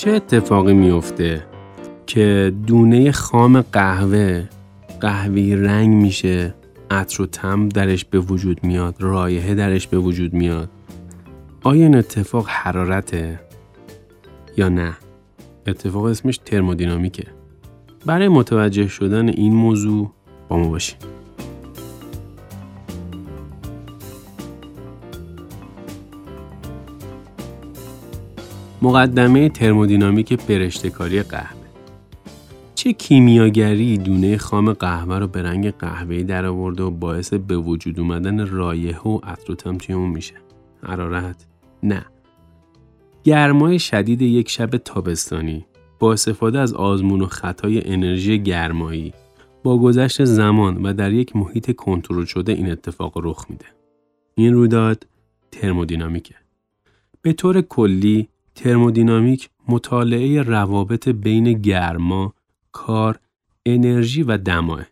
چه اتفاقی میفته که دونه خام قهوه قهوه‌ای رنگ میشه عطر و تم درش به وجود میاد رایحه درش به وجود میاد؟ آیا این اتفاق حرارته یا نه؟ اتفاق اسمش ترمودینامیکه. برای متوجه شدن این موضوع با ما باشید مقدمه ترمودینامیک برشتکاری قهوه چه کیمیاگری دونه خام قهوه رو به رنگ قهوه‌ای در آورده و باعث به وجود اومدن رایحه و عطر توی اون میشه حرارت نه گرمای شدید یک شب تابستانی با استفاده از آزمون و خطای انرژی گرمایی با گذشت زمان و در یک محیط کنترل شده این اتفاق رخ میده. این رویداد ترمودینامیکه. به طور کلی ترمودینامیک مطالعه روابط بین گرما، کار، انرژی و دماه.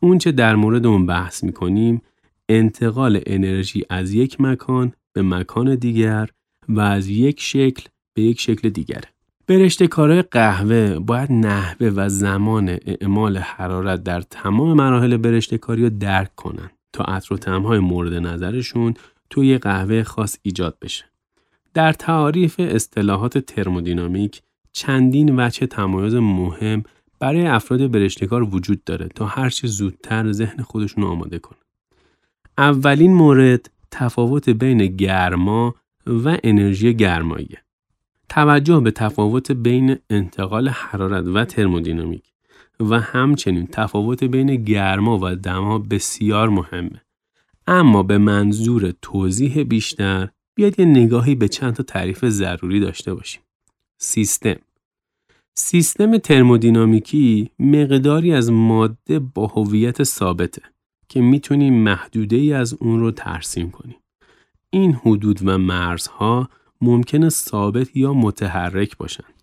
اونچه در مورد اون بحث می‌کنیم انتقال انرژی از یک مکان به مکان دیگر و از یک شکل به یک شکل دیگره. برشته کارهای قهوه باید نحوه و زمان اعمال حرارت در تمام مراحل برشته کاری رو درک کنن تا عطر و تمهای مورد نظرشون توی قهوه خاص ایجاد بشه. در تعاریف اصطلاحات ترمودینامیک چندین وجه تمایز مهم برای افراد برشتکار وجود داره تا هرچه زودتر ذهن خودشون آماده کنه. اولین مورد تفاوت بین گرما و انرژی گرماییه. توجه به تفاوت بین انتقال حرارت و ترمودینامیک و همچنین تفاوت بین گرما و دما بسیار مهمه. اما به منظور توضیح بیشتر بیاید یه نگاهی به چند تا تعریف ضروری داشته باشیم. سیستم سیستم ترمودینامیکی مقداری از ماده با هویت ثابته که می‌تونیم محدوده ای از اون رو ترسیم کنیم. این حدود و مرزها ممکنه ثابت یا متحرک باشند.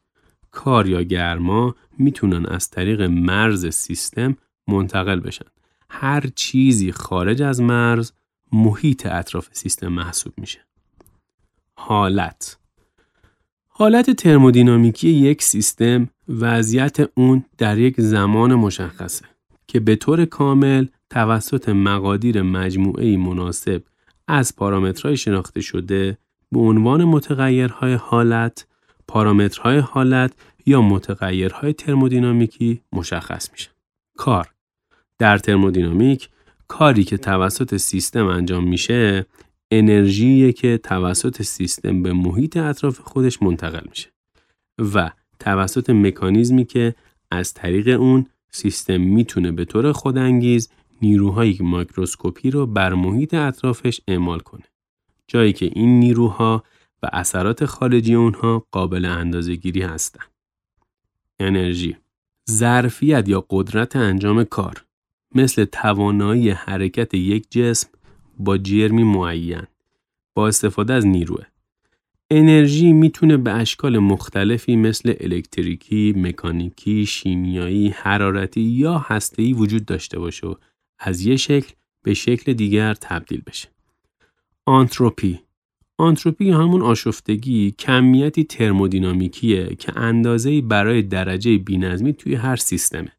کار یا گرما می‌تونن از طریق مرز سیستم منتقل بشن. هر چیزی خارج از مرز محیط اطراف سیستم محسوب میشه. حالت حالت ترمودینامیکی یک سیستم وضعیت اون در یک زمان مشخصه که به طور کامل توسط مقادیر مجموعه مناسب از پارامترهای شناخته شده به عنوان متغیرهای حالت، پارامترهای حالت یا متغیرهای ترمودینامیکی مشخص میشه. کار در ترمودینامیک کاری که توسط سیستم انجام میشه انرژی که توسط سیستم به محیط اطراف خودش منتقل میشه و توسط مکانیزمی که از طریق اون سیستم می‌تونه به طور خودانگیز نیروهای مایکروسکوپی رو بر محیط اطرافش اعمال کنه. جایی که این نیروها و اثرات خارجی اونها قابل اندازه گیری هستند. انرژی ظرفیت یا قدرت انجام کار مثل توانایی حرکت یک جسم با جرمی معین با استفاده از نیروه. انرژی می‌تونه به اشکال مختلفی مثل الکتریکی، مکانیکی، شیمیایی، حرارتی یا هسته‌ای وجود داشته باشه و از یه شکل به شکل دیگر تبدیل بشه. آنتروپی آنتروپی همون آشفتگی کمیتی ترمودینامیکیه که اندازه برای درجه بینظمی توی هر سیستمه.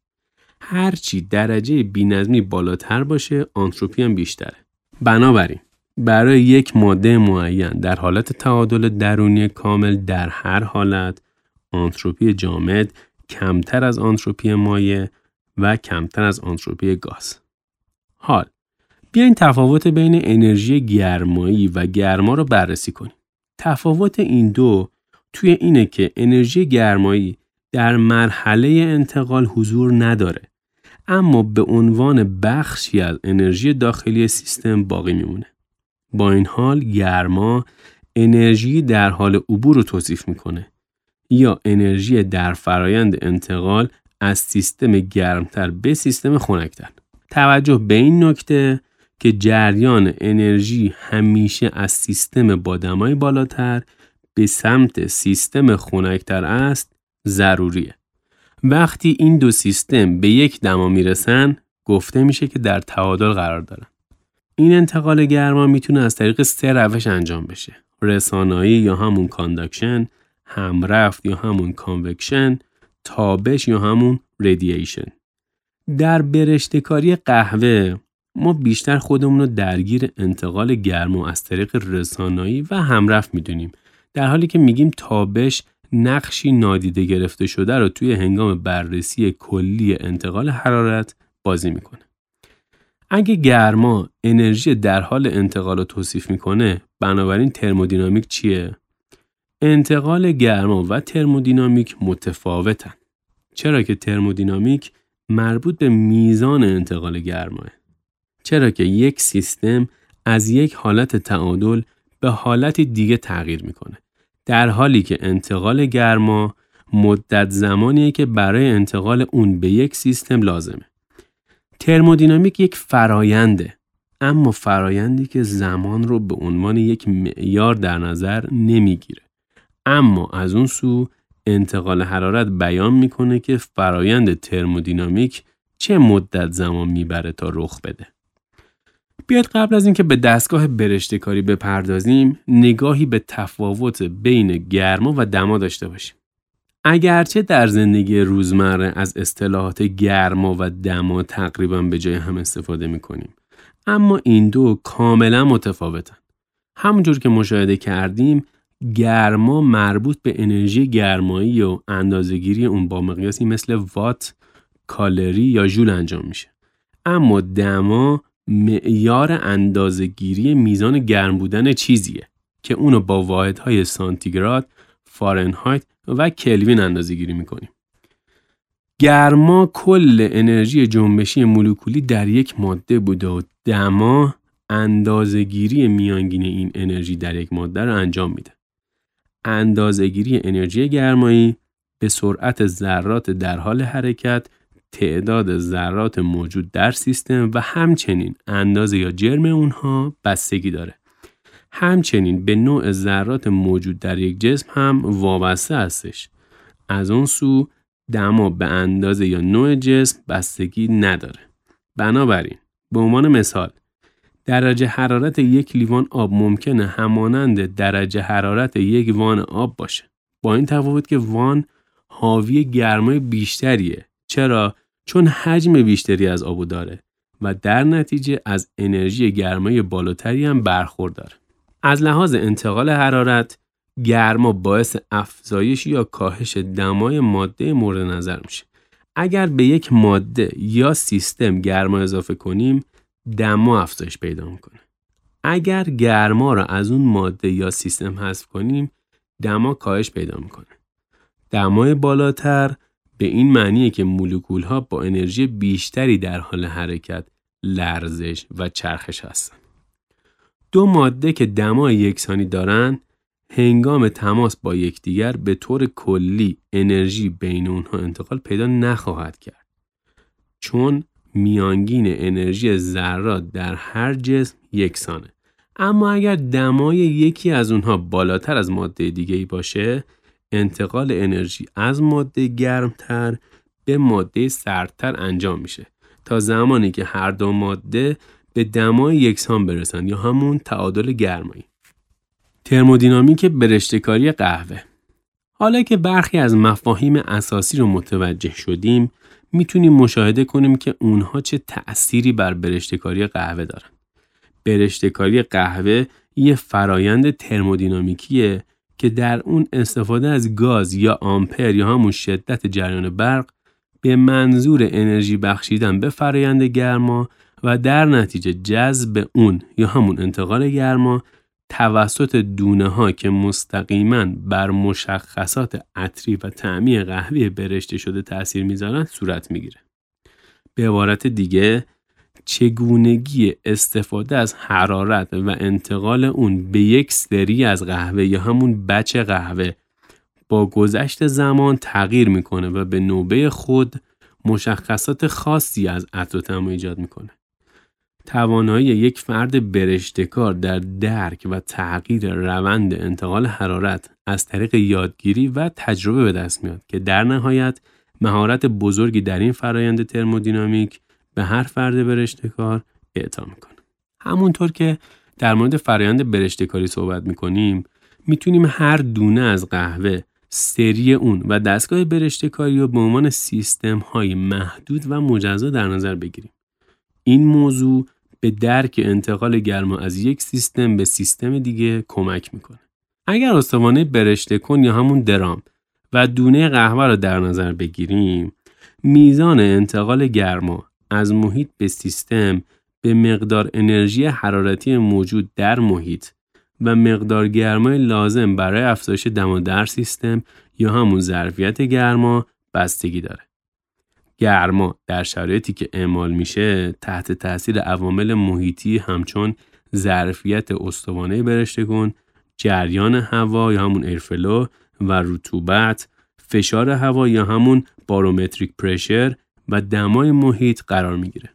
هرچی درجه بینظمی بالاتر باشه آنتروپی هم بیشتره. بنابراین برای یک ماده معین در حالت تعادل درونی کامل در هر حالت آنتروپی جامد کمتر از آنتروپی مایع و کمتر از آنتروپی گاز. حال بیاین تفاوت بین انرژی گرمایی و گرما رو بررسی کنیم. تفاوت این دو توی اینه که انرژی گرمایی در مرحله انتقال حضور نداره اما به عنوان بخشی از انرژی داخلی سیستم باقی میمونه. با این حال گرما انرژی در حال عبور رو توصیف می‌کنه یا انرژی در فرایند انتقال از سیستم گرمتر به سیستم خنکتر. توجه به این نکته که جریان انرژی همیشه از سیستم با دمای بالاتر به سمت سیستم خنکتر است ضروریه. وقتی این دو سیستم به یک دما می‌رسن گفته میشه که در تعادل قرار دارن. این انتقال گرما می‌تونه از طریق سه روش انجام بشه. رسانایی یا همون conduction، همرفت یا همون کانوکشن تابش یا همون ردییشن در برشتکاری قهوه ما بیشتر خودمون رو درگیر انتقال گرما از طریق رسانایی و همرفت می‌دونیم در حالی که میگیم تابش نقشی نادیده گرفته شده رو توی هنگام بررسی کلی انتقال حرارت بازی می‌کنه. اگه گرما انرژی در حال انتقال رو توصیف می‌کنه بنابراین ترمودینامیک چیه؟ انتقال گرما و ترمودینامیک متفاوتن. چرا که ترمودینامیک مربوط به میزان انتقال گرماه. چرا که یک سیستم از یک حالت تعادل به حالت دیگه تغییر می‌کنه. در حالی که انتقال گرما مدت زمانیه که برای انتقال اون به یک سیستم لازمه. ترمودینامیک یک فراینده اما فرایندی که زمان رو به عنوان یک معیار در نظر نمی‌گیره. اما از اون سو انتقال حرارت بیان می‌کنه که فرایند ترمودینامیک چه مدت زمان می‌بره تا رخ بده. بیاید قبل از اینکه به دستگاه برشته کاری بپردازیم نگاهی به تفاوت بین گرما و دما داشته باشیم. اگرچه در زندگی روزمره از اصطلاحات گرما و دما تقریبا به جای هم استفاده می کنیم. اما این دو کاملا متفاوتن. همونجور که مشاهده کردیم گرما مربوط به انرژی گرمایی و اندازهگیری اون با مقیاسی مثل وات، کالری یا ژول انجام میشه. اما دما معیار اندازهگیری میزان گرم بودن چیزیه که اونو با واحدهای سانتیگراد، فارنهایت و کلوین اندازه گیری می‌کنیم. گرما کل انرژی جنبشی مولکولی در یک ماده بوده و دما اندازهگیری میانگین این انرژی در یک ماده رو انجام میده. اندازهگیری انرژی گرمایی به سرعت ذرات در حال حرکت تعداد ذرات موجود در سیستم و همچنین اندازه یا جرم اونها بستگی داره. همچنین به نوع ذرات موجود در یک جسم هم وابسته هستش. از اون سو دما به اندازه یا نوع جسم بستگی نداره. بنابراین به عنوان مثال درجه حرارت یک لیوان آب ممکنه همانند درجه حرارت یک وان آب باشه. با این تفاوت که وان حاوی گرمای بیشتریه. چرا؟ چون حجم بیشتری از آبو داره و در نتیجه از انرژی گرمای بالاتری هم برخورداره. از لحاظ انتقال حرارت گرما باعث افزایش یا کاهش دمای ماده مورد نظر میشه. اگر به یک ماده یا سیستم گرما اضافه کنیم دما افزایش پیدا می‌کنه. اگر گرما را از اون ماده یا سیستم حذف کنیم دما کاهش پیدا می‌کنه. دمای بالاتر به این معنیه که مولکول ها با انرژی بیشتری در حال حرکت، لرزش و چرخش هستند. دو ماده که دمای یکسانی دارند هنگام تماس با یکدیگر به طور کلی انرژی بین اونها انتقال پیدا نخواهد کرد چون میانگین انرژی ذرات در هر جسم یکسانه اما اگر دمای یکی از اونها بالاتر از ماده دیگه ای باشه انتقال انرژی از ماده گرمتر به ماده سردتر انجام میشه تا زمانی که هر دو ماده به دمای یکسان برسن یا همون تعادل گرمایی. ترمودینامیک برشتکاری قهوه حالا که برخی از مفاهیم اساسی رو متوجه شدیم می‌تونیم مشاهده کنیم که اونها چه تأثیری بر برشتکاری قهوه دارن. برشتکاری قهوه یه فرایند ترمودینامیکیه که در اون استفاده از گاز یا آمپر یا همون شدت جریان برق به منظور انرژی بخشیدن به فرایند گرما و در نتیجه جذب اون یا همون انتقال گرما توسط دونه ها که مستقیما بر مشخصات عطری و تعمی قهوه برشته شده تاثیر می‌ذارن صورت می‌گیره. به عبارت دیگه چگونگی استفاده از حرارت و انتقال اون به یک سری از قهوه یا همون بچه قهوه با گذشت زمان تغییر می‌کنه و به نوبه خود مشخصات خاصی از عطر و ایجاد می‌کنه. توانایی یک فرد برشتکار در درک و تغییر روند انتقال حرارت از طریق یادگیری و تجربه به دست میاد که در نهایت مهارت بزرگی در این فرایند ترمودینامیک به هر فرد برشتکار اعطا می‌کنه. همونطور که در مورد فرایند برشتکاری صحبت می‌کنیم می‌تونیم هر دونه از قهوه سری اون و دستگاه برشته کاری رو به عنوان سیستم های محدود و مجزا در نظر بگیریم. این موضوع به درک انتقال گرما از یک سیستم به سیستم دیگه کمک می‌کنه. اگر استوانه برشته کن یا همون درام و دونه قهوه رو در نظر بگیریم میزان انتقال گرما از محیط به سیستم به مقدار انرژی حرارتی موجود در محیط و مقدار گرمای لازم برای افزایش دما در سیستم یا همون ظرفیت گرما بستگی داره. گرما در شرایطی که اعمال میشه تحت تاثیر عوامل محیطی همچون ظرفیت استوانه برشته کن، جریان هوا یا همون ایرفلو و رطوبت، فشار هوا یا همون بارومتریک پرشر و دمای محیط قرار می‌گیره.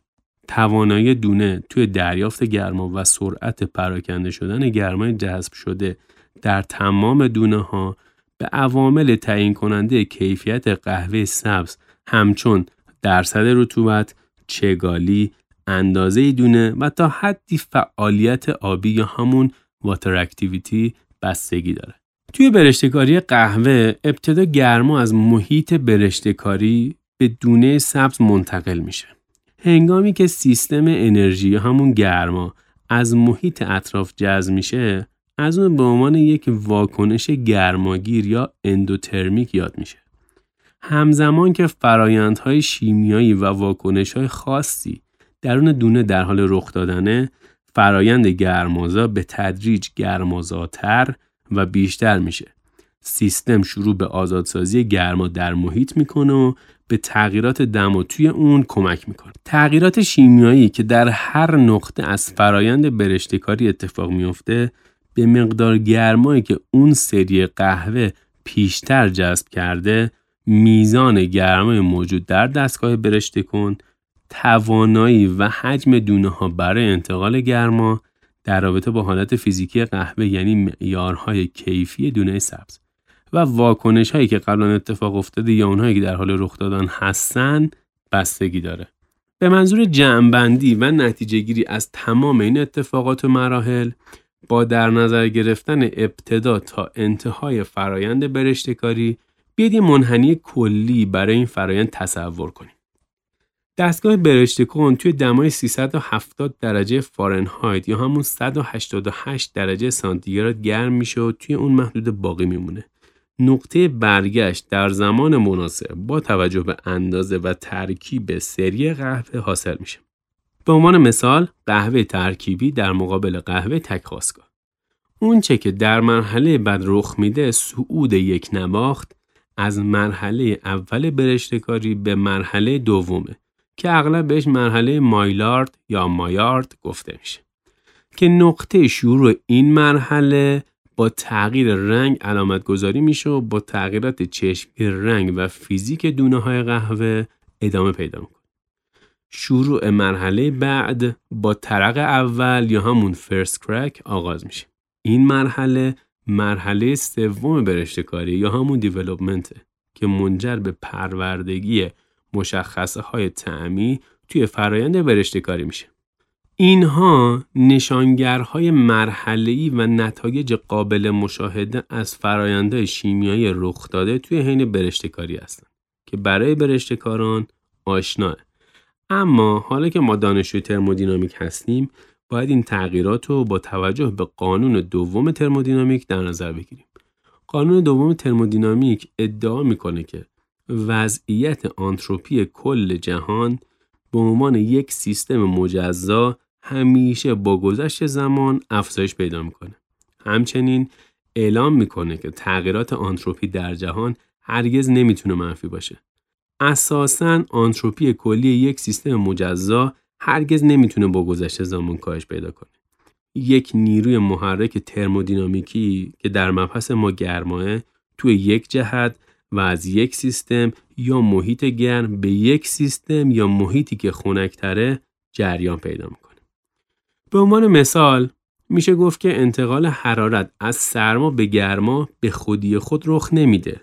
توانایی دونه توی دریافت گرما و سرعت پراکنده شدن گرمای جذب شده در تمام دونه ها به عوامل تعیین کننده کیفیت قهوه سبز همچون درصد رطوبت، چگالی، اندازه دونه و تا حدی فعالیت آبی یا همون واتر اکتیویتی بستگی داره. توی برشتکاری قهوه ابتدا گرما از محیط برشتکاری به دونه سبز منتقل میشه. هنگامی که سیستم انرژی همون گرما از محیط اطراف جذب میشه از اون به عنوان یک واکنش گرماگیر یا اندوترمیک یاد میشه. همزمان که فرایندهای شیمیایی و واکنشهای خاصی درون دونه در حال رخ دادنه فرایند گرمازا به تدریج گرمازاتر و بیشتر میشه. سیستم شروع به آزادسازی گرما در محیط می‌کنه و به تغییرات دما توی اون کمک می‌کنه. تغییرات شیمیایی که در هر نقطه از فرایند برشتکاری اتفاق میفته به مقدار گرمایی که اون سری قهوه پیشتر جذب کرده میزان گرمای موجود در دستگاه برشته کن توانایی و حجم دونه ها برای انتقال گرما در رابطه با حالت فیزیکی قهوه یعنی معیارهای کیفی دونه سبز و واکنش هایی که قبلا اتفاق افتاده یا اونهایی که در حال رخ دادن هستن بستگی داره به منظور جمعبندی و نتیجه گیری از تمام این اتفاقات و مراحل با در نظر گرفتن ابتدا تا انتهای فرایند برشتکاری بیاید یه منحنی کلی برای این فرایند تصور کنیم دستگاه برشته کن توی دمای 370 درجه فارنهایت یا همون 188 درجه سانتیگراد گرم میشه و توی اون محدود باقی میمونه. نقطه برگشت در زمان مناسب با توجه به اندازه و ترکیب سری قهوه حاصل میشه. به عنوان مثال قهوه ترکیبی در مقابل قهوه تک خواستگاه. اون چه که در مرحله بعد رخ میده صعود یک نواخت از مرحله اول برشتکاری به مرحله دومه که اغلب بهش مرحله مایلارد یا مایارد گفته میشه که نقطه شروع این مرحله با تغییر رنگ علامت گذاری میشه و با تغییرات چشمی رنگ و فیزیک دونه های قهوه ادامه پیدا می‌کنه. شروع مرحله بعد با طرق اول یا همون فرست کرک آغاز میشه. این مرحله مرحله سوم برشتکاری یا همون دیولوپمنته که منجر به پروردگی مشخصه های تعمی توی فرایند برشته کاری میشه. اینها نشانگرهای مرحله‌ای و نتایج قابل مشاهده از فرایندهای شیمیایی رخ داده توی حین برشته کاری هستند که برای برشته کاران آشناه. اما حالا که ما دانشجوی ترمودینامیک هستیم باید این تغییرات رو با توجه به قانون دوم ترمودینامیک در نظر بگیریم. قانون دوم ترمودینامیک ادعا می‌کنه که وضعیت آنتروپی کل جهان به عنوان یک سیستم مجزا همیشه با گذشت زمان افزایش پیدا می‌کنه. همچنین اعلام می‌کنه که تغییرات آنتروپی در جهان هرگز نمی‌تونه منفی باشه. اساساً آنتروپی کلی یک سیستم مجزا هرگز نمی‌تونه با گذشت زمان کاهش پیدا کنه. یک نیروی محرک ترمودینامیکی که در مبحث ما گرماه توی یک جهت و از یک سیستم یا محیط گرم به یک سیستم یا محیطی که خنکتره جریان پیدا می‌کنه. به عنوان مثال میشه گفت که انتقال حرارت از سرما به گرما به خودی خود رخ نمیده.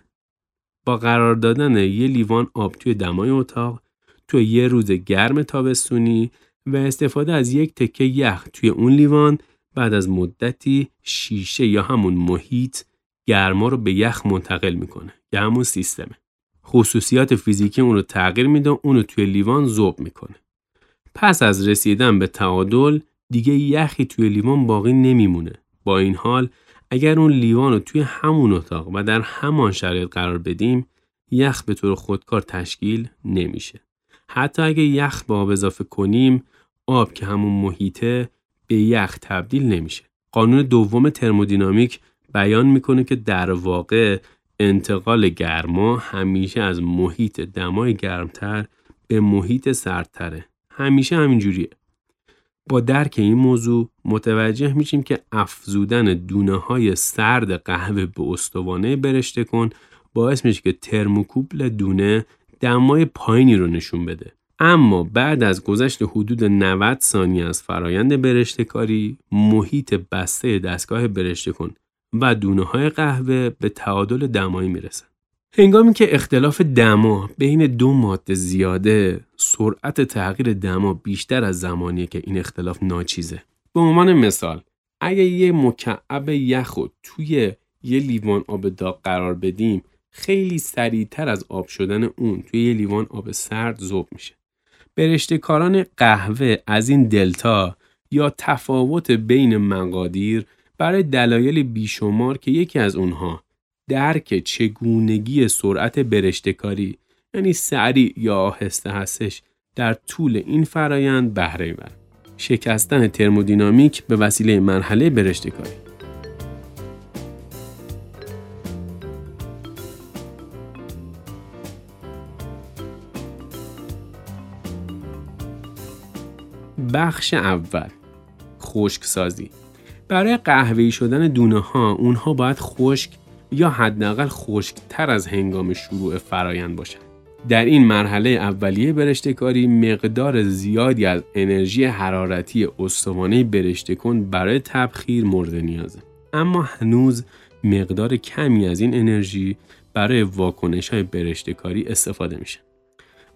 با قرار دادن یه لیوان آب توی دمای اتاق توی یه روز گرم تابستونی و استفاده از یک تکه یخ توی اون لیوان بعد از مدتی شیشه یا همون محیط گرما رو به یخ منتقل می‌کنه که همون سیستمه خصوصیات فیزیکی اون رو تغییر میده و اون رو توی لیوان ذوب می‌کنه پس از رسیدن به تعادل دیگه یخی توی لیوان باقی نمیمونه. با این حال اگر اون لیوان رو توی همون اتاق و در همان شرایط قرار بدیم یخ به طور خودکار تشکیل نمیشه. حتی اگه یخ به آب اضافه کنیم آب که همون محیطه به یخ تبدیل نمیشه. قانون دوم ترمودینامیک بیان می‌کنه که در واقع انتقال گرما همیشه از محیط دمای گرمتر به محیط سردتره. همیشه همینجوریه. با درک این موضوع متوجه میشیم که افزودن دونه های سرد قهوه به استوانه برشته کن باعث میشه که ترموکوبل دونه دمای پایینی رو نشون بده. اما بعد از گذشت حدود 90 ثانیه از فرایند برشته کاری محیط بسته دستگاه برشته کن و دونه های قهوه به تعادل دمایی می‌رسن. هنگامی که اختلاف دما بین دو ماده زیاده سرعت تغییر دما بیشتر از زمانیه که این اختلاف ناچیزه. به عنوان مثال اگه یه مکعب یخ توی یه لیوان آب داغ قرار بدیم خیلی سریعتر از آب شدن اون توی یه لیوان آب سرد ذوب میشه. برشتکاران قهوه از این دلتا یا تفاوت بین مقادیر برای دلایل بیشمار که یکی از اونها درک چگونگی سرعت برشتکاری یعنی سریع یا آهسته هستش در طول این فرایند بهره بر شکستن ترمودینامیک به وسیله مرحله برشتکاری. بخش اول خشک سازی برای قهوه‌ای شدن دونه ها اونها باید خشک یا حداقل خشکتر از هنگام شروع فرایند باشند. در این مرحله اولیه برشتکاری مقدار زیادی از انرژی حرارتی استوانه برشته کن برای تبخیر مورد نیازه. اما هنوز مقدار کمی از این انرژی برای واکنش های برشتکاری استفاده میشه.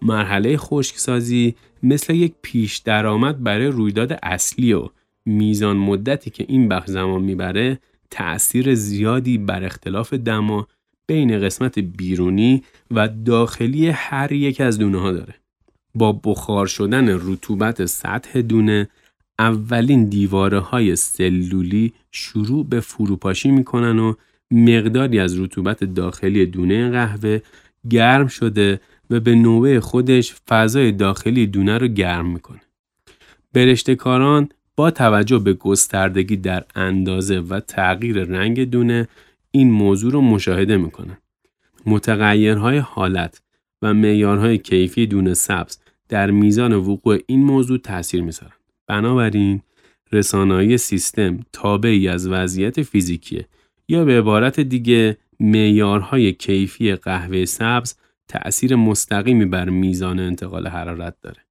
مرحله خشکسازی مثل یک پیش درآمد برای رویداد اصلی و میزان مدتی که این بخش زمان می‌بره تأثیر زیادی بر اختلاف دما بین قسمت بیرونی و داخلی هر یک از دونه ها داره. با بخار شدن رطوبت سطح دونه اولین دیواره های سلولی شروع به فروپاشی می‌کنن و مقداری از رطوبت داخلی دونه قهوه گرم شده و به نوبه خودش فضای داخلی دونه رو گرم می‌کنه. برشتکاران با توجه به گستردگی در اندازه و تغییر رنگ دونه این موضوع رو مشاهده می‌کنن. متغیرهای حالت و معیارهای کیفی دونه سبز در میزان وقوع این موضوع تاثیر می‌ذارن. بنابراین رسانایی سیستم تابعی از وضعیت فیزیکیه یا به عبارت دیگه معیارهای کیفی قهوه سبز تأثیر مستقیمی بر میزان انتقال حرارت داره.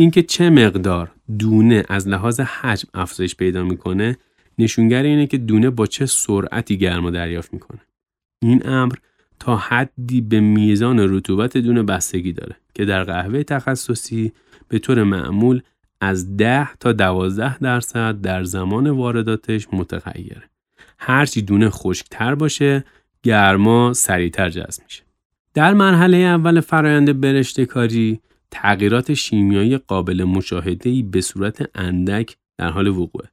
اینکه چه مقدار دونه از لحاظ حجم افزایش پیدا می‌کنه نشونگر اینه که دونه با چه سرعتی گرما دریافت می‌کنه این امر تا حدی به میزان رطوبت دونه بستگی داره که در قهوه تخصصی به طور معمول از 10 تا 12 درصد در زمان وارداتش متغیره. هرچی دونه خشکتر باشه گرما سریعتر جذب میشه. در مرحله اول فرایند برشته کاری تغییرات شیمیایی قابل مشاهده‌ای به صورت اندک در حال وقوعه.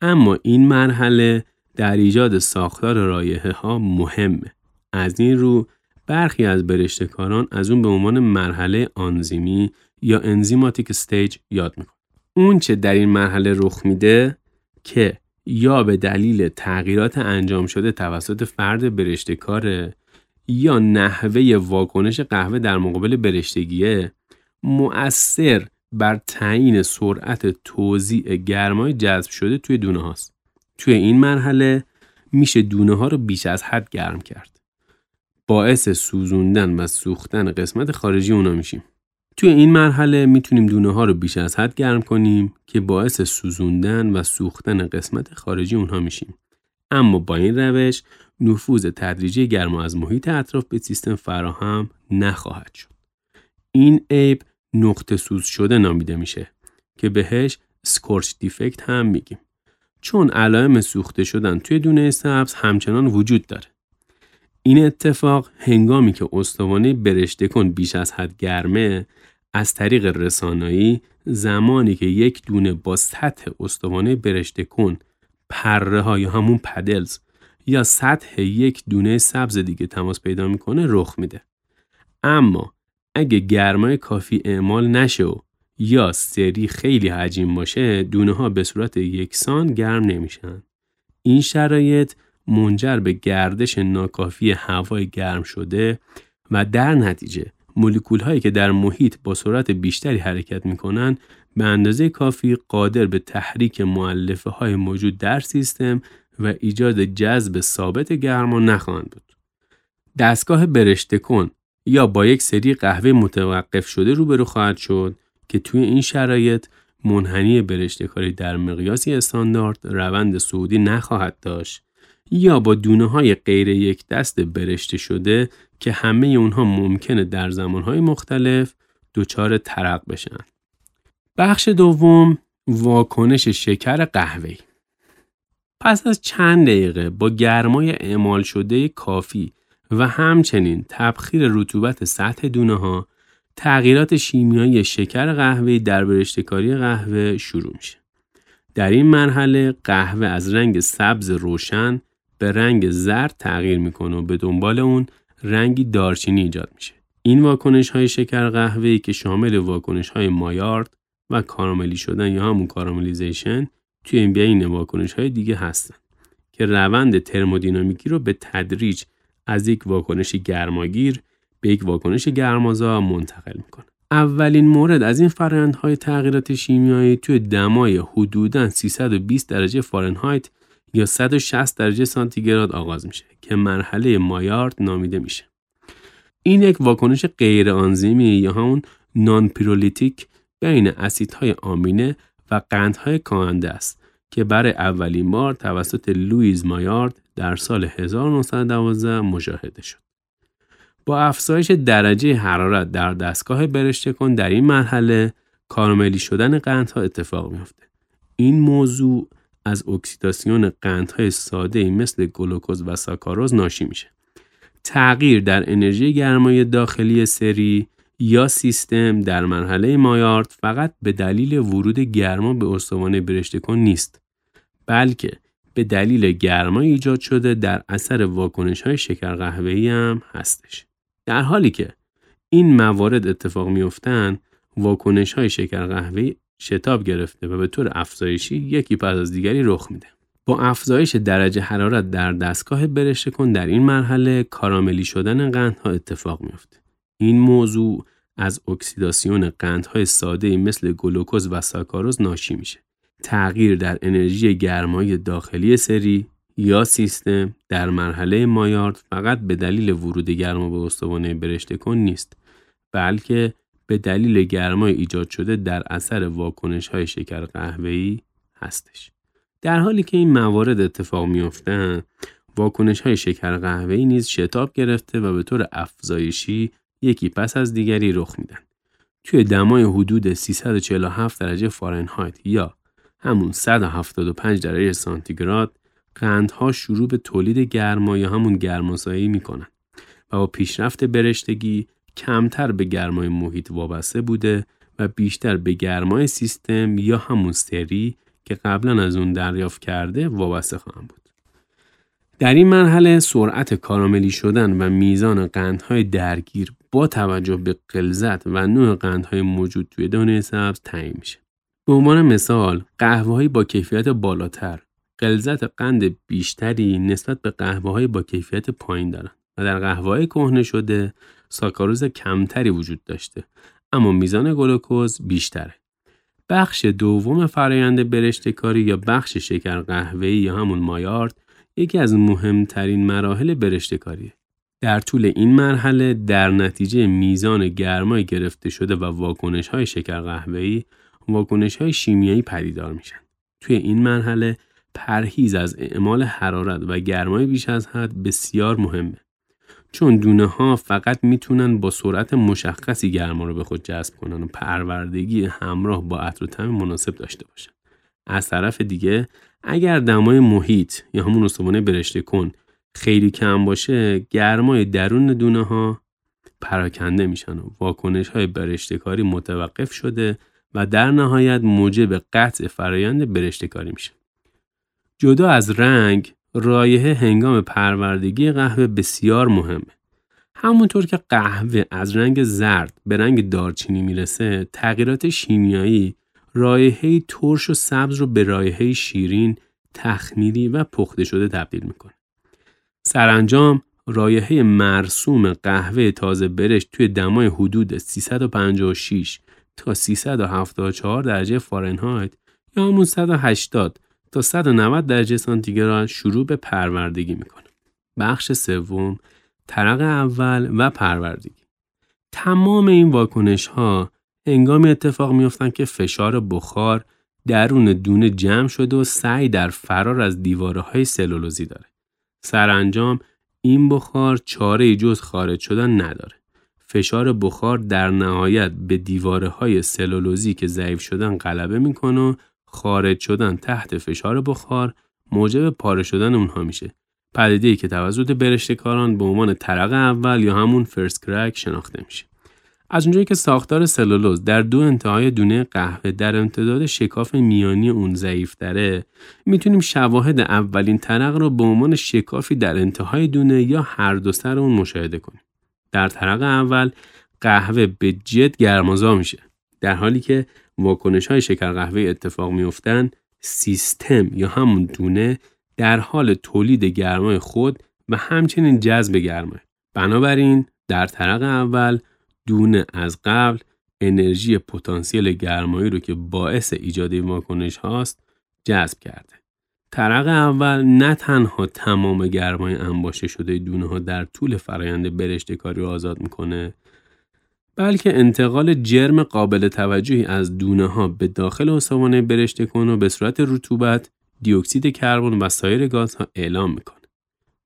اما این مرحله در ایجاد ساختار رایحه ها مهمه. از این رو برخی از برشتکاران از اون به عنوان مرحله آنزیمی یا انزیماتیک استیج یاد می‌کنن. اون چه در این مرحله رخ میده که یا به دلیل تغییرات انجام شده توسط فرد برشتکاره یا نحوه واکنش قهوه در مقابل برشتگیه مؤثر بر تعیین سرعت توزیع گرمای جذب شده توی دونه هاست. توی این مرحله میشه دونه ها رو بیش از حد گرم کرد. باعث سوزوندن و سوختن قسمت خارجی اونا میشیم. توی این مرحله می‌تونیم دونه ها رو بیش از حد گرم کنیم که باعث سوزوندن و سوختن قسمت خارجی اونها میشیم. اما با این روش نفوذ تدریجی گرما از محیط اطراف به سیستم فراهم نخواهد شد. این عیب نقطه سوز شده نامیده میشه که بهش سکورچ دیفکت هم میگیم چون علائم سوخته شدن توی دونه سبز همچنان وجود داره این اتفاق هنگامی که استوانه برشته کن بیش از حد گرمه از طریق رسانایی زمانی که یک دونه با سطح استوانه برشته کن پره ها یا همون پدلز یا سطح یک دونه سبز دیگه تماس پیدا می‌کنه رخ میده. اما اگه گرمای کافی اعمال نشه و یا سری خیلی حجیم باشه دونه ها به صورت یکسان گرم نمیشن. این شرایط منجر به گردش ناکافی هوای گرم شده و در نتیجه مولکول هایی که در محیط با سرعت بیشتری حرکت می‌کنن به اندازه کافی قادر به تحریک معلفه های موجود در سیستم و ایجاد جذب ثابت گرما نخواهند بود. دستگاه برشته کن یا با یک سری قهوه متوقف شده روبرو خواهد شد که توی این شرایط منحنی برشته کاری در مقیاسی استاندارد روند سعودی نخواهد داشت یا با دونه های غیر یک دست برشته شده که همه اونها ممکنه در زمانهای مختلف دچار ترق بشن. بخش دوم واکنش شکر قهوه‌ای پس از چند دقیقه با گرمای اعمال شده کافی و همچنین تبخیر رطوبت سطح دونه ها تغییرات شیمیایی شکر قهوه در برشتکاری قهوه شروع میشه. در این مرحله قهوه از رنگ سبز روشن به رنگ زرد تغییر می‌کنه و به دنبال اون رنگی دارچینی ایجاد میشه. این واکنش های شکر قهوه که شامل واکنش های مایارد و کاراملی شدن یا همون کاراملیزیشن توی این بین واکنش های دیگه هستن که روند ترمودینامیکی رو به تدریج از یک واکنش گرماگیر به یک واکنش گرمازا منتقل می‌کنه. اولین مورد از این فرآیندهای تغییرات شیمیایی توی دمای حدوداً 320 درجه فارنهایت یا 160 درجه سانتیگراد آغاز میشه که مرحله مایارد نامیده میشه. این یک واکنش غیر آنزیمی یا همون non-pyrolytic بین اسیدهای آمینه و قندهای کاهنده است که برای اولین بار توسط لویز مایارد در سال 1912 مشاهده شد. با افزایش درجه حرارت در دستگاه برشته کن در این مرحله کارملی شدن قندها اتفاق میافته. این موضوع از اکسیداسیون قندهای ساده مثل گلوکوز و ساکاروز ناشی میشه. تغییر در انرژی گرمای داخلی سری یا سیستم در مرحله مایارد فقط به دلیل ورود گرما به استوانه برشته کن نیست بلکه به دلیل گرما ایجاد شده در اثر واکنش های شکر قهوه‌ای هم هستش. در حالی که این موارد اتفاق میافتند واکنش های شکر قهوه‌ای شتاب گرفته و به طور افزایشی یکی پس از دیگری رخ میده. با افزایش درجه حرارت در دستگاه برشته کن در این مرحله کاراملی شدن قندها اتفاق میافته. این موضوع از اکسیداسیون قندهای ساده مثل گلوکوز و ساکاروز ناشی میشه. تغییر در انرژی گرمای داخلی سری یا سیستم در مرحله مایارد فقط به دلیل ورود گرما به استوانه برشته کن نیست بلکه به دلیل گرمای ایجاد شده در اثر واکنش های شکر قهوه‌ای هستش. در حالی که این موارد اتفاق میافتند، واکنش های شکر قهوه‌ای نیز شتاب گرفته و به طور افزایشی یکی پس از دیگری رخ میدن. توی دمای حدود 347 درجه فارنهایت یا همون 175 درجه سانتیگراد قندها شروع به تولید گرما یا همون گرماسایی می‌کنن و با پیشرفت برشتگی کمتر به گرمای محیط وابسته بوده و بیشتر به گرمای سیستم یا همون سری که قبلا از اون دریافت کرده وابسته خواهم بود. در این مرحله سرعت کاراملی شدن و میزان قندهای درگیر با توجه به قلزت و نوع قندهای موجود توی دانه سبز تعیین میشه. به عنوان مثال قهوه با کیفیت بالاتر قلزت قند بیشتری نسبت به قهوه با کیفیت پایین دارن و در قهوه کهنه شده ساکاروز کمتری وجود داشته اما میزان گلوکوز بیشتره. بخش دوم فرایند برشتکاری یا بخش شکر قهوه‌ای یا همون مایارد یکی از مهمترین مراحل برشتکاریه. در طول این مرحله در نتیجه میزان گرمای گرفته شده و واکنش های شکر قهوه‌ای واکنش های شیمیایی پدیدار میشن. توی این مرحله پرهیز از اعمال حرارت و گرمای بیش از حد بسیار مهمه. چون دونه ها فقط می‌تونن با سرعت مشخصی گرما رو به خود جذب کنن و پروردگی همراه با عطر مناسب داشته باشن. از طرف دیگه اگر دمای محیط یا همون استوانه برشته کن خیلی کم باشه گرمای درون دونه ها پراکنده میشن و واکنش های برشتکاری متوقف شده و در نهایت موجب قطع فرایند برشتکاری میشه. جدا از رنگ، رایحه هنگام پروردگی قهوه بسیار مهمه. همونطور که قهوه از رنگ زرد به رنگ دارچینی می‌رسه، تغییرات شیمیایی رایحه ترش و سبز رو به رایحه شیرین، تخمیری و پخته شده تبدیل می‌کنه. سرانجام رایحه مرسوم قهوه تازه برشت توی دمای حدود 356 تا 374 درجه فارنهایت یا همون 180 تا 190 درجه سانتیگراد شروع به پروردگی می‌کنه. بخش سوم طرق اول و پروردگی. تمام این واکنش ها انگامی اتفاق میافتند که فشار بخار درون دونه جمع شده و سعی در فرار از دیواره های سلولوزی داره. سرانجام این بخار چاره جز خارج شدن نداره. فشار بخار در نهایت به دیواره های سلولوزی که ضعیف شدن غلبه می‌کنه و خارج شدن تحت فشار بخار موجب پاره شدن اونها میشه. پدیده ای که توسط برشتکاران به عنوان طرق اول یا همون فرست کرک شناخته میشه. از اونجایی که ساختار سلولوز در دو انتهای دونه قهوه در امتداد شکاف میانی اون ضعیف داره می‌تونیم شواهد اولین طرق رو به عنوان شکافی در انتهای دونه یا هر دو سر اون مشاهده کنیم. در طرق اول قهوه به جد گرمازا میشه در حالی که واکنش های شکر قهوه اتفاق میفتن سیستم یا همون دونه در حال تولید گرمای خود و همچنین جذب گرمای. بنابراین در طرق اول دونه از قبل انرژی پتانسیل گرمایی رو که باعث ایجاد واکنش هاست جذب کرده. طرق اول نه تنها تمام گرمای انباشته شده دونه ها در طول فرایند برشته کاری رو آزاد می‌کنه بلکه انتقال جرم قابل توجهی از دونه ها به داخل استوانه برشته کن و به صورت رطوبت دیوکسید کربن و سایر گازها اعلام می‌کنه.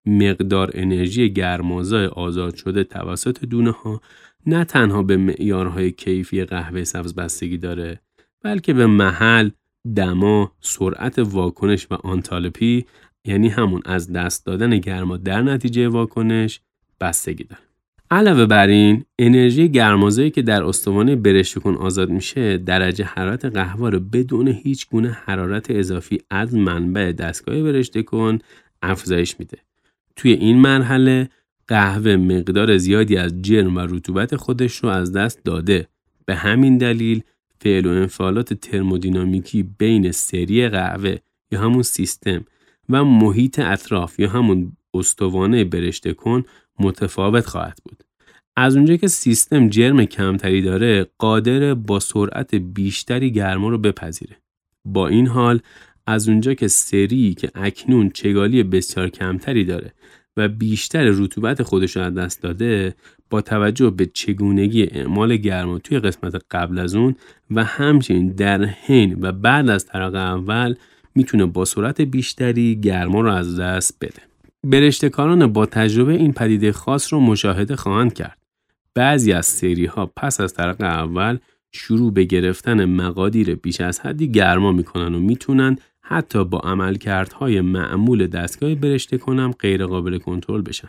مقدار انرژی گرمازای آزاد شده توسط دونه ها نه تنها به معیارهای کیفی قهوه سبز بستگی داره بلکه به محل، دما، سرعت واکنش و آنتالپی یعنی همون از دست دادن گرما در نتیجه واکنش بستگی داره. علاوه بر این انرژی گرمازایی که در استوانه برشته کن آزاد میشه درجه حرارت قهوه رو بدون هیچ گونه حرارت اضافی از منبع دستگاه برشته کن افزایش میده. توی این مرحله قهوه مقدار زیادی از جرم و رطوبت خودش رو از دست داده. به همین دلیل فعل و انفعالات ترمودینامیکی بین سری قهوه یا همون سیستم و محیط اطراف یا همون استوانه برشته کن متفاوت خواهد بود. از اونجا که سیستم جرم کمتری داره قادر با سرعت بیشتری گرما رو بپذیره. با این حال از اونجا که سری که اکنون چگالی بسیار کمتری داره و بیشتر رطوبت خودش رو از دست داده با توجه به چگونگی اعمال گرما توی قسمت قبل از اون و همچنین در حین و بعد از طرق اول می‌تونه با سرعت بیشتری گرما رو از دست بده. برشتکاران با تجربه این پدیده خاص رو مشاهده خواهند کرد. بعضی از سری ها پس از طرق اول شروع به گرفتن مقادیر بیش از حدی گرما می‌کنن و می‌تونن حتی با عملکردهای معمول دستگاه برشته کنم غیر قابل کنترل بشن.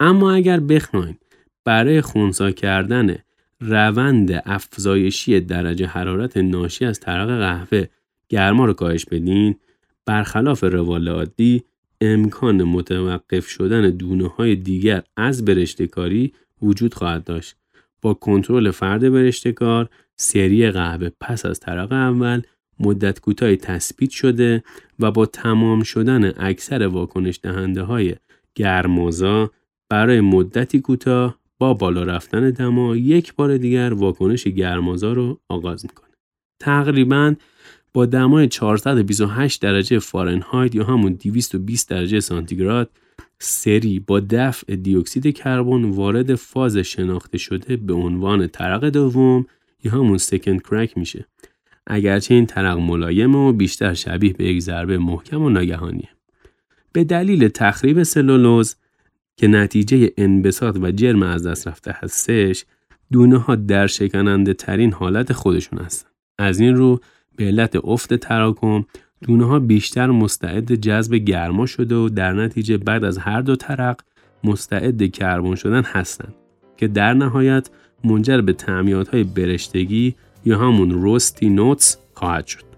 اما اگر بخواین برای خونسا کردن روند افزایشی درجه حرارت ناشی از طرق قهوه گرما رو کاهش بدین برخلاف روال عادی امکان متوقف شدن دونه های دیگر از برشتکاری وجود خواهد داشت با کنترل فرد برشتکار سری قهوه پس از طرق اول مدت کوتاهی تثبیت شده و با تمام شدن اکثر واکنش دهنده های گرمازا برای مدتی کوتاه با بالا رفتن دما یک بار دیگر واکنش گرمازا رو آغاز می‌کنه. تقریبا با دمای 428 درجه فارنهایت یا همون 220 درجه سانتیگراد سری با دفع دیوکسید کربن وارد فاز شناخته شده به عنوان طرق دوم یا همون سکند کرک میشه اگرچه این ترق ملایم و بیشتر شبیه به یک ضربه محکم و ناگهانیه. به دلیل تخریب سلولوز که نتیجه انبساط و جرم از دست رفته هستش دونه ها در شکننده ترین حالت خودشون هستن. از این رو به علت افت تراکم دونه ها بیشتر مستعد جذب گرما شده و در نتیجه بعد از هر دو ترق مستعد کربن شدن هستند که در نهایت منجر به تعمیات های برشتگی یا همون روستی نوتس خواهد شد.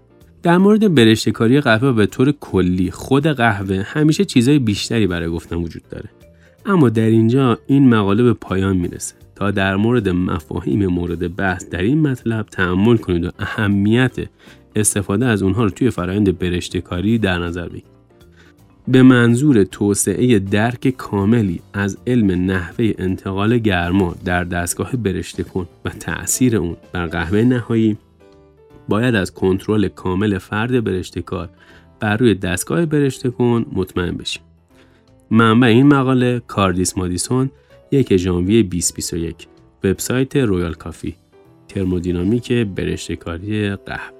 در مورد برشتکاری قهوه به طور کلی خود قهوه همیشه چیزهای بیشتری برای گفتن وجود داره. اما در اینجا این مقاله به پایان می‌رسه تا در مورد مفاهیم مورد بحث در این مطلب تحمل کنید و اهمیت استفاده از اونها رو توی فرایند برشتکاری در نظر بگیرید. به منظور توسعه درک کاملی از علم نحوه انتقال گرما در دستگاه برشته کن و تأثیر اون بر قهوه نهایی باید از کنترل کامل فرد برشته کار بر روی دستگاه برشته کن مطمئن بشیم. منبع این مقاله کاردیس مادیسون یک ژانویه 2021 وبسایت رویال کافی ترمودینامیک برشته کاری قهوه